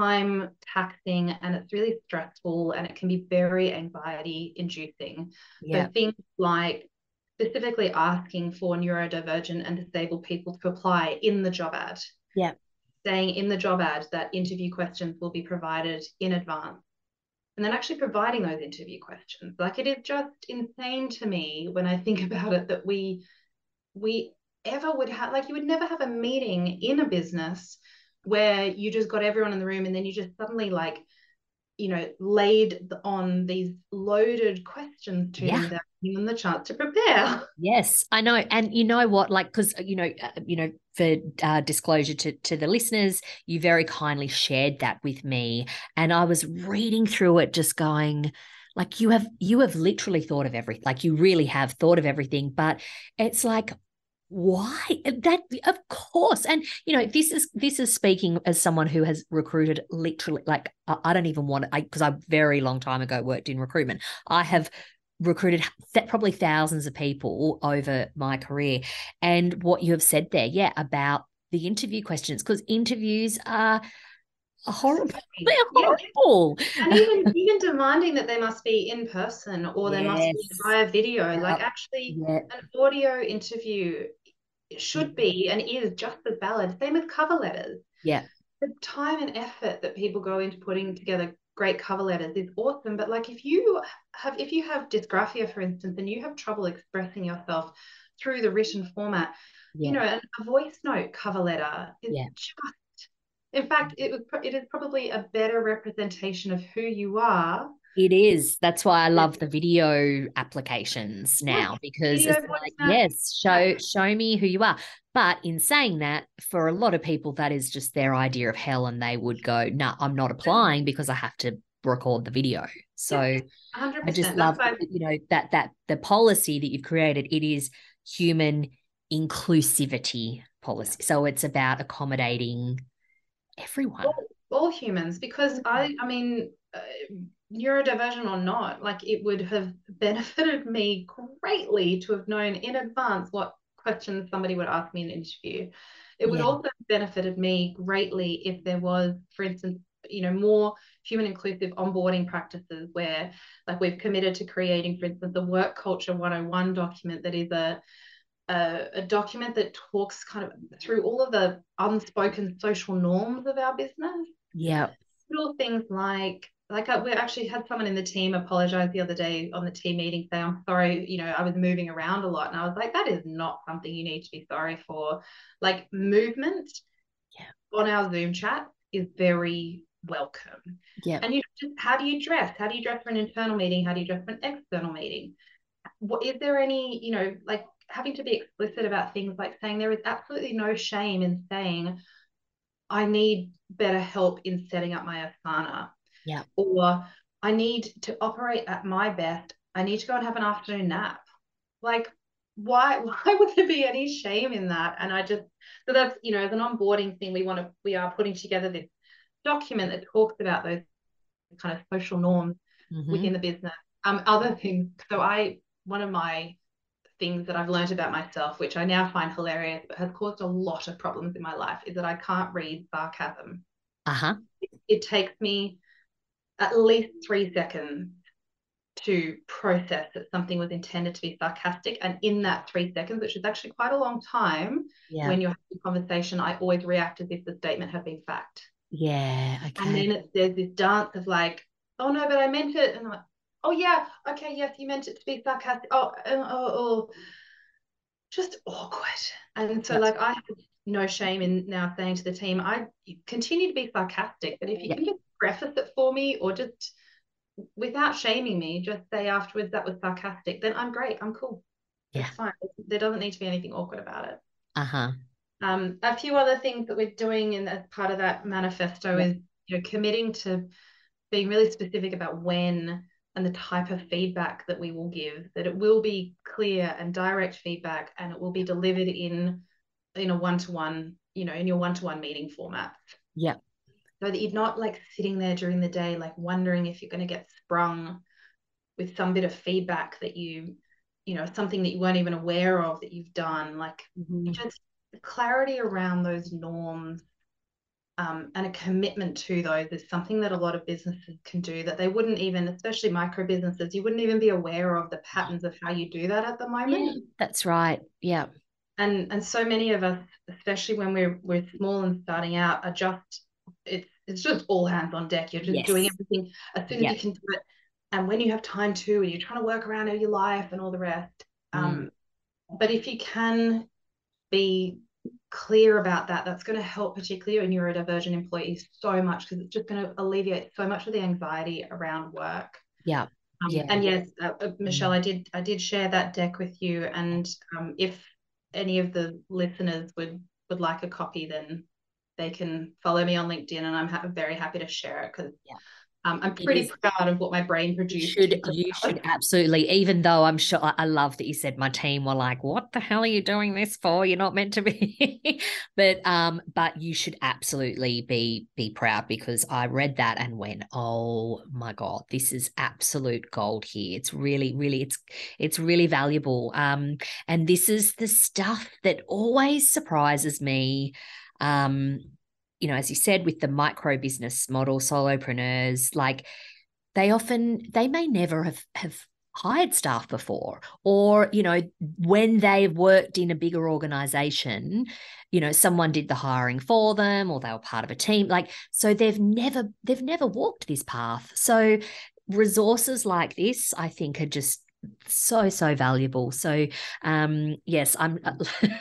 time taxing and it's really stressful and it can be very anxiety inducing. Yeah. So things like specifically asking for neurodivergent and disabled people to apply in the job ad. Yeah. Saying in the job ad that interview questions will be provided in advance. And then actually providing those interview questions. Like it is just insane to me when I think about it that we we ever would have like you would never have a meeting in a business where you just got everyone in the room and then you just suddenly like you know laid on these loaded questions to yeah. them giving them the chance to prepare. Yes i know. And you know what? Like because you know uh, you know for uh, disclosure to, to the listeners you very kindly shared that with me. And i was reading through it just going like you have you have literally thought of everything like you really have thought of everything. But it's like why? That of course. And you know this is this is speaking as someone who has recruited literally like i, don't even want to because i very long time ago worked in recruitment. I have recruited th- probably thousands of people over my career. And what you have said there yeah about the interview questions because interviews are horrible. They're horrible. And even even demanding that they must be in person or they must be via video. Like actually an audio interview should be and is just as valid. Same with cover letters. Yeah. The time and effort that people go into putting together great cover letters is awesome. But like if you have if you have dysgraphia, for instance, and you have trouble expressing yourself through the written format, yeah. you know, a voice note cover letter is yeah. just in fact, it was it is probably a better representation of who you are it is. That's why I love the video applications now because it's like, yes, show show me who you are. But in saying that, for a lot of people, that is just their idea of hell, and they would go, "No, nah, I'm not applying because I have to record the video." So 100%. I just love, you know, that that the policy that you've created. It is human inclusivity policy. So it's about accommodating everyone. All, all humans, because I, I mean. Uh, neurodivergent or not, like it would have benefited me greatly to have known in advance what questions somebody would ask me in an interview. It would yeah. also have benefited me greatly if there was, for instance, you know, more human inclusive onboarding practices where like we've committed to creating, for instance, the work culture 101 document that is a a, a, document that talks kind of through all of the unspoken social norms of our business. Yeah. Little things like like I, we actually had someone in the team apologize the other day on the team meeting saying i'm sorry you know i was moving around a lot. And i was like that is not something you need to be sorry for. Like movement yeah. on our zoom chat is very welcome. Yeah. And you just how do you dress? How do you dress for an internal meeting? How do you dress for an external meeting? What is there any you know like having to be explicit about things like saying there is absolutely no shame in saying i need better help in setting up my asana yeah. Or I need to operate at my best. I need to go and have an afternoon nap. Like, why why would there be any shame in that? And I just so that's you know, as an onboarding thing, we want to we are putting together this document that talks about those kind of social norms mm-hmm. within the business. Um, other things. So I one of my things that I've learned about myself, which I now find hilarious, but has caused a lot of problems in my life, is that I can't read sarcasm. Uh huh. It, it takes me at least three seconds to process that something was intended to be sarcastic. And in that three seconds, which is actually quite a long time, yeah. when you're having a conversation, I always react as if the statement had been fact. Yeah. Okay. And then it, there's this dance of like, oh no, but I meant it. And I'm like, oh yeah, okay, yes, you meant it to be sarcastic. Oh, oh, oh, oh. just awkward. And so, like, I have no shame in now saying to the team, I continue to be sarcastic, but if you yeah. can just preface it for me or just without shaming me, just say afterwards that was sarcastic, then I'm great. I'm cool. Yeah. It's fine. There doesn't need to be anything awkward about it. Uh-huh. Um, a few other things that we're doing in as part of that manifesto yeah. is you know committing to being really specific about when and the type of feedback that we will give that it will be clear and direct feedback and it will be delivered in in a one-to-one you know in your one-to-one meeting format yeah so that you're not like sitting there during the day like wondering if you're going to get sprung with some bit of feedback that you you know something that you weren't even aware of that you've done like mm-hmm. just clarity around those norms um, and a commitment to those is something that a lot of businesses can do that they wouldn't even especially micro businesses you wouldn't even be aware of the patterns of how you do that at the moment. Yeah, that's right. Yeah. And and so many of us especially when we're we're small and starting out are just it's it's just all hands on deck. You're just yes. doing everything as soon as you can do it. And when you have time too, and you're trying to work around your life and all the rest, mm. um, but if you can be clear about that, that's going to help, particularly your neurodivergent employees, so much because it's just going to alleviate so much of the anxiety around work. Yeah. Um, yeah. And yes, uh, uh, Michelle, I did I did share that deck with you, and um, if any of the listeners would would like a copy, then they can follow me on LinkedIn, and I'm ha- very happy to share it because yeah. Um, I'm pretty proud of what my brain produced. You should, you should absolutely, even though I'm sure I love that you said my team were like, what the hell are you doing this for? You're not meant to be. but um, but you should absolutely be be proud because I read that and went, oh my God, this is absolute gold here. It's really, really, it's it's really valuable. Um, and this is the stuff that always surprises me. Um, you know, as you said, with the micro business model, solopreneurs, like they often they may never have have hired staff before or you know when they've worked in a bigger organization you know someone did the hiring for them or they were part of a team like so they've never they've never walked this path. So resources like this i think are just so so valuable. So um yes i'm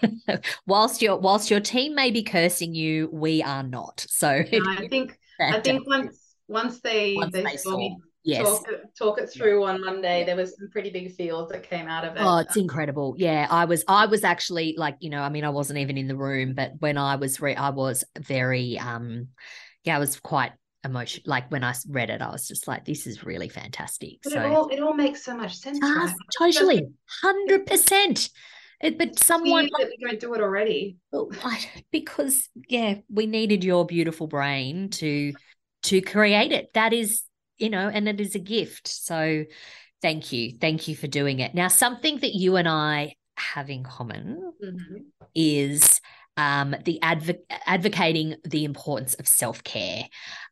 whilst your whilst your team may be cursing you we are not. So no, i think i think once once they once they, they saw, me yes. talk, talk it through on monday there was some pretty big feels that came out of it. Oh it's incredible. Yeah i was i was actually like you know i mean i wasn't even in the room but when i was re- i was very um yeah i was quite emotion like when i read it i was just like this is really fantastic. But so it all, it all makes so much sense right? totally. 100% it, but someone that we don't do it already. Because yeah we needed your beautiful brain to to create it. That is you know and it is a gift. So thank you. Thank you for doing it. Now something that you and i have in common mm-hmm. is um, the adv- advocating the importance of self care.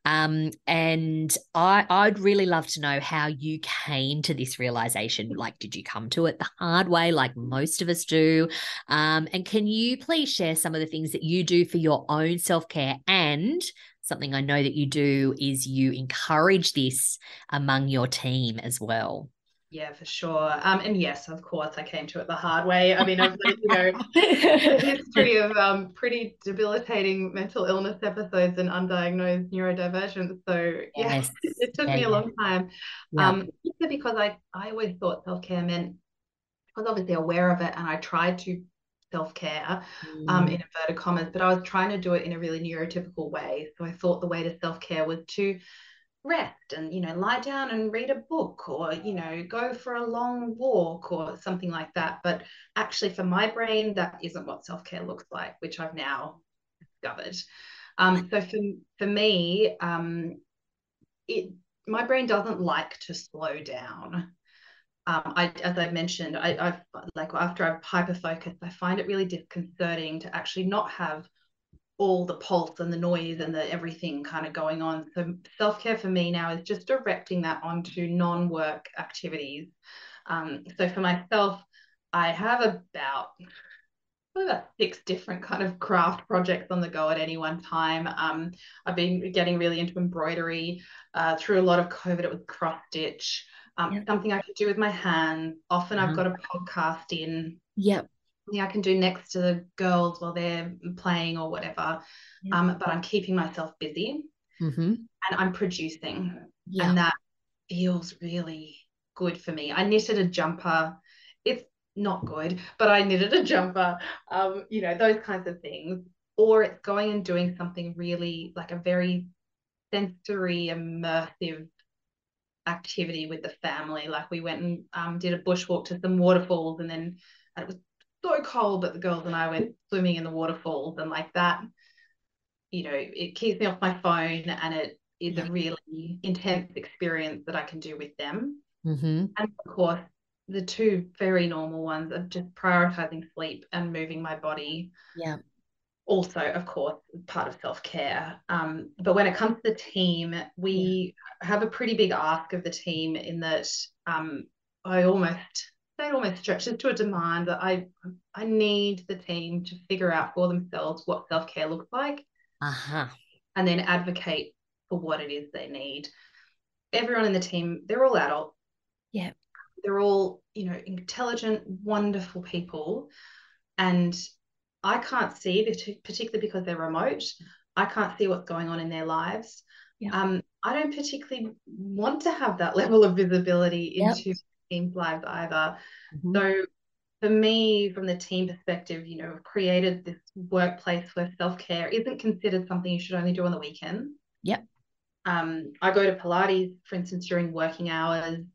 Um, and I, I'd really love to know how you came to this realization. Like, did you come to it the hard way, like most of us do? Um, and can you please share some of the things that you do for your own self care and something I know that you do is you encourage this among your team as well. Yeah, for sure. Um, and yes, of course, I came to it the hard way. I mean, I've you know a history of um, pretty debilitating mental illness episodes and undiagnosed neurodivergent. So yeah, yes. it took yeah, me a long time. Yeah. Um, because I I always thought self care meant I was obviously aware of it, and I tried to self care mm. um, in inverted commas, but I was trying to do it in a really neurotypical way. So I thought the way to self care was to rest and you know lie down and read a book or you know go for a long walk or something like that. But actually for my brain that isn't what self-care looks like which i've now discovered. Um, so for, for me um, it my brain doesn't like to slow down. Um, I, as I mentioned, I, I've like after I've hyper focused, I find it really disconcerting to actually not have all the pulse and the noise and the everything kind of going on. So self care for me now is just directing that onto non work activities. Um, so for myself, I have about about six different kind of craft projects on the go at any one time. Um, I've been getting really into embroidery. Uh, through a lot of COVID, it was cross stitch. Um, yep. Something I could do with my hands. Often mm-hmm. I've got a podcast in. Yep something I can do next to the girls while they're playing or whatever. Yeah. Um, but I'm keeping myself busy mm-hmm. and I'm producing. Yeah. And that feels really good for me. I knitted a jumper. It's not good, but I knitted a jumper. Um, you know, those kinds of things. Or it's going and doing something really like a very sensory, immersive activity with the family. Like we went and um, did a bushwalk to some waterfalls and then it was so cold, that the girls and I went swimming in the waterfalls and like that, you know, it keeps me off my phone and it is a really intense experience that I can do with them. Mm-hmm. And of course, the two very normal ones of just prioritizing sleep and moving my body. Yeah. Also, of course, part of self care. Um, but when it comes to the team, we yeah. have a pretty big ask of the team in that um, I almost that almost stretches to a demand that I I need the team to figure out for themselves what self care looks like, uh-huh. and then advocate for what it is they need. Everyone in the team, they're all adult. Yeah. they're all, you know, intelligent, wonderful people. And I can't see, particularly because they're remote, I can't see what's going on in their lives. Yeah. Um, I don't particularly want to have that level of visibility yep. into teams' lives either. Mm-hmm. So for me, from the team perspective, you know, I've created this workplace where self-care isn't considered something you should only do on the weekend. Yep. Um, I go to Pilates, for instance, during working hours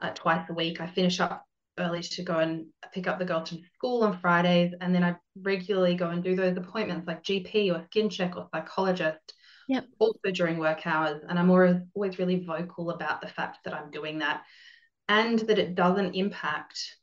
uh, twice a week. I finish up early to go and pick up the girls from school on Fridays, and then I regularly go and do those appointments like GP or skin check or psychologist. Yep. Also during work hours, and I'm always always really vocal about the fact that I'm doing that, and that it doesn't impact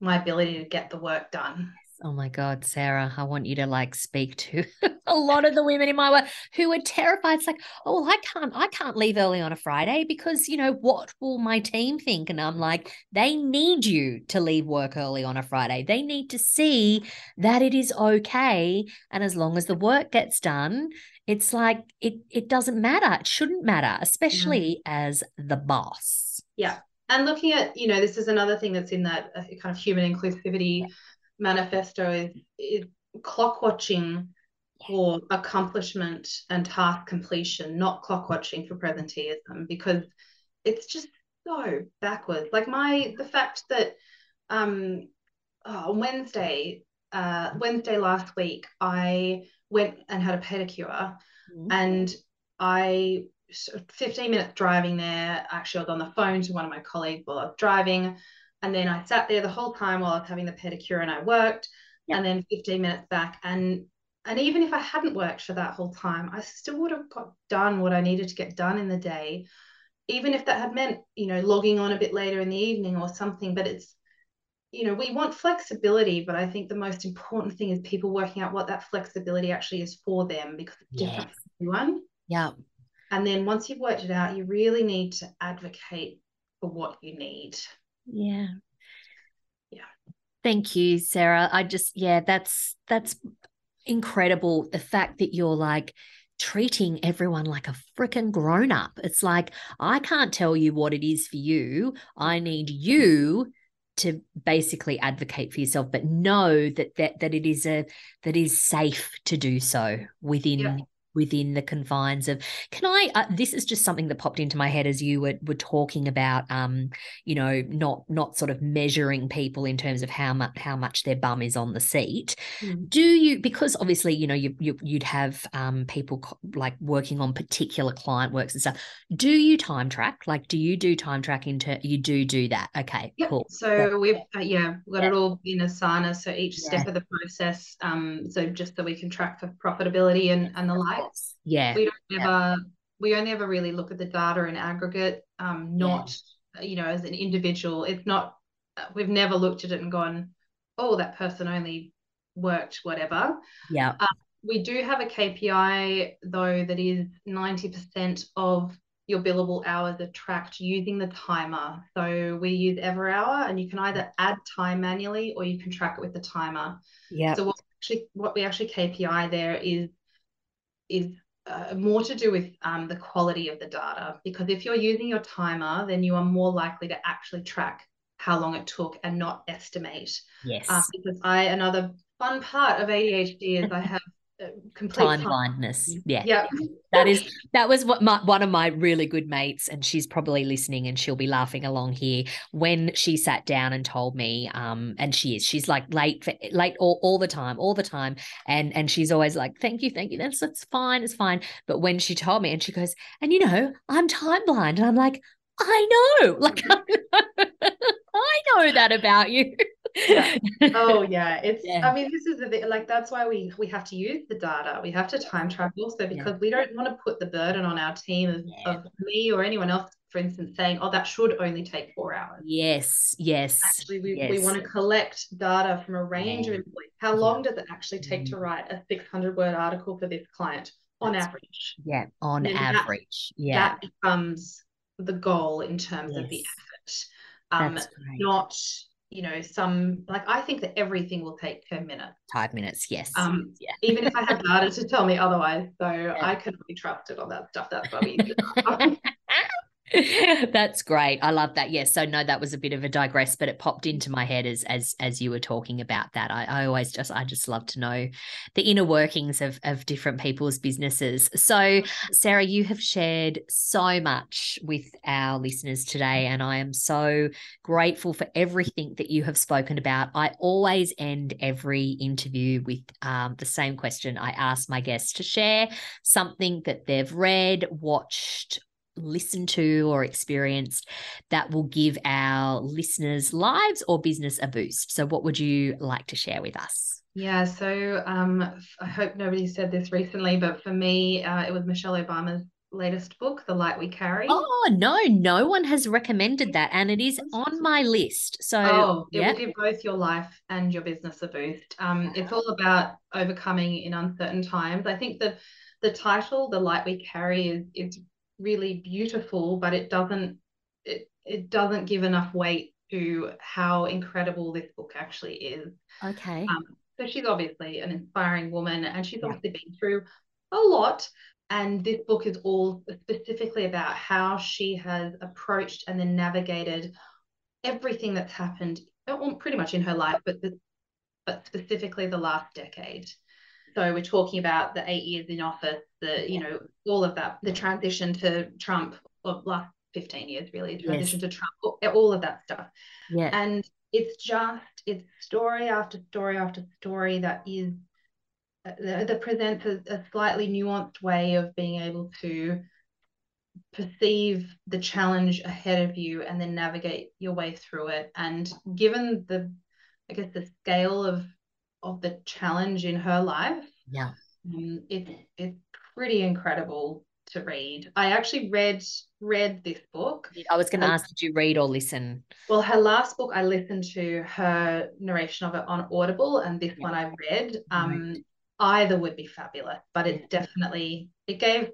my ability to get the work done. Oh my God, Sarah, I want you to like speak to a lot of the women in my work who are terrified. It's like, oh, well, I can't, I can't leave early on a Friday because, you know, what will my team think? And I'm like, they need you to leave work early on a Friday. They need to see that it is okay. And as long as the work gets done, it's like it it doesn't matter. It shouldn't matter, especially yeah. as the boss. Yeah. And looking at, you know, this is another thing that's in that uh, kind of human inclusivity. Manifesto is, is clock watching for accomplishment and task completion, not clock watching for presenteeism, because it's just so backwards. Like my the fact that um oh, Wednesday, uh Wednesday last week, I went and had a pedicure mm-hmm. and I 15 minutes driving there. Actually, I was on the phone to one of my colleagues while I was driving. And then I sat there the whole time while I was having the pedicure and I worked. Yep. And then 15 minutes back. And and even if I hadn't worked for that whole time, I still would have got done what I needed to get done in the day. Even if that had meant, you know, logging on a bit later in the evening or something. But it's, you know, we want flexibility, but I think the most important thing is people working out what that flexibility actually is for them because it's yes. different for everyone. Yeah. And then once you've worked it out, you really need to advocate for what you need. Yeah. Yeah. Thank you, Sarah. I just, yeah, that's, that's incredible. The fact that you're like, treating everyone like a freaking grown up. It's like, I can't tell you what it is for you. I need you to basically advocate for yourself, but know that that that it is a that is safe to do so within yeah within the confines of can i uh, this is just something that popped into my head as you were, were talking about um you know not not sort of measuring people in terms of how much how much their bum is on the seat mm. do you because obviously you know you, you would have um people co- like working on particular client works and stuff do you time track like do you do time track into you do do that okay yep. cool so yeah. we've uh, yeah we've got it all in asana so each yeah. step of the process um so just so we can track for profitability and and the like yeah. We don't ever yeah. we only ever really look at the data in aggregate, um, not yeah. you know, as an individual. It's not we've never looked at it and gone, oh, that person only worked whatever. Yeah. Um, we do have a KPI though that is 90% of your billable hours are tracked using the timer. So we use EverHour and you can either add time manually or you can track it with the timer. Yeah. So what actually what we actually KPI there is is uh, more to do with um, the quality of the data because if you're using your timer, then you are more likely to actually track how long it took and not estimate. Yes. Um, because I another fun part of ADHD is I have complete time blindness. Yeah. Yeah. that is that was what my, one of my really good mates and she's probably listening and she'll be laughing along here when she sat down and told me um and she is she's like late for, late all, all the time all the time and and she's always like thank you thank you that's that's fine it's fine but when she told me and she goes and you know I'm time blind and I'm like I know like I know that about you yeah. oh yeah. It's yeah. i mean this is the thing like that's why we we have to use the data. We have to time travel. also because yeah. we don't want to put the burden on our team of, of me or anyone else for instance saying oh that should only take four hours. Yes. Yes. Actually we, yes. we want to collect data from a range of employees. How long does it actually take to mm. write a 600 word article for this client on That's, average? Yeah on average that, yeah. that becomes the goal in terms yes. of the effort. Um not you know some like i think that everything will take 10 minutes five minutes yes um yeah. even if i have data to tell me otherwise so yeah. i can be trusted on that stuff that's we That's great. I love that. Yes. So no, that was a bit of a digress, but it popped into my head as as as you were talking about that. I, I always just I just love to know the inner workings of of different people's businesses. So Sarah, you have shared so much with our listeners today, and I am so grateful for everything that you have spoken about. I always end every interview with um, the same question. I ask my guests to share something that they've read, watched, listened to or experienced that will give our listeners' lives or business a boost. So, what would you like to share with us? Yeah, so um, I hope nobody said this recently, but for me, uh, it was Michelle Obama's latest book, The Light We Carry. Oh, no, no one has recommended that. And it is on my list. So, oh, it will give both your life and your business a boost. Um, it's all about overcoming in uncertain times. I think that the title, The Light We Carry, is, is really beautiful, but it doesn't it, it doesn't give enough weight to how incredible this book actually is. Okay. Um, so she's obviously an inspiring woman and she's yeah. obviously been through a lot. And this book is all specifically about how she has approached and then navigated everything that's happened, well, pretty much in her life, but the, but specifically the last decade. So we're talking about the eight years in office, the you know all of that, the transition to Trump, or last fifteen years really, transition yes. to Trump, all of that stuff. Yeah, and it's just it's story after story after story that is uh, that presents a, a slightly nuanced way of being able to perceive the challenge ahead of you and then navigate your way through it and given the i guess the scale of of the challenge in her life. Yeah. Um, it's it's pretty incredible to read. I actually read read this book. I was going to ask, did you read or listen? Well, her last book, I listened to her narration of it on Audible, and this yeah. one I read. Um, right. Either would be fabulous, but it's definitely it gave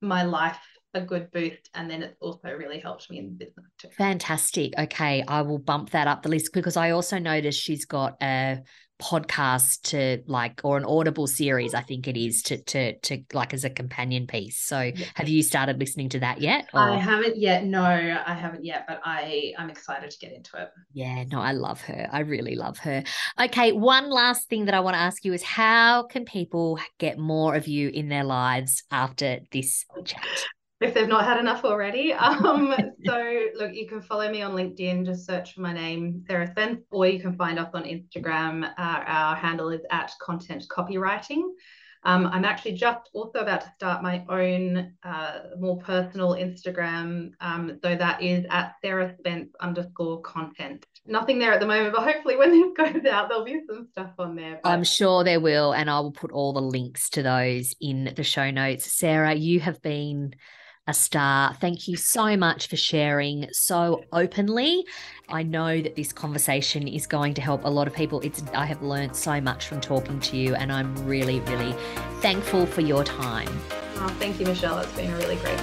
my life a good boost and then it's also really helped me in business too. Fantastic. Okay, I will bump that up the list because I also noticed she's got a podcast to like or an audible series i think it is to to to like as a companion piece. So yeah. have you started listening to that yet or? i haven't yet no i haven't yet but i i'm excited to get into it. Yeah no i love her. I really love her. Okay one last thing that i want to ask you is how can people get more of you in their lives after this chat if they've not had enough already. Um, so look, you can follow me on LinkedIn, just search for my name, Sarah Spence, or you can find us on Instagram. Uh, our handle is at content copywriting. Um, I'm actually just also about to start my own uh, more personal Instagram. Um, so that is at Sarah Spence underscore content. Nothing there at the moment, but hopefully when this goes out, there'll be some stuff on there. But... I'm sure there will. And I will put all the links to those in the show notes. Sarah, you have been a star. Thank you so much for sharing so openly. I know that this conversation is going to help a lot of people. It's I have learned so much from talking to you and I'm really really thankful for your time. Oh, thank you Michelle. It's been a really great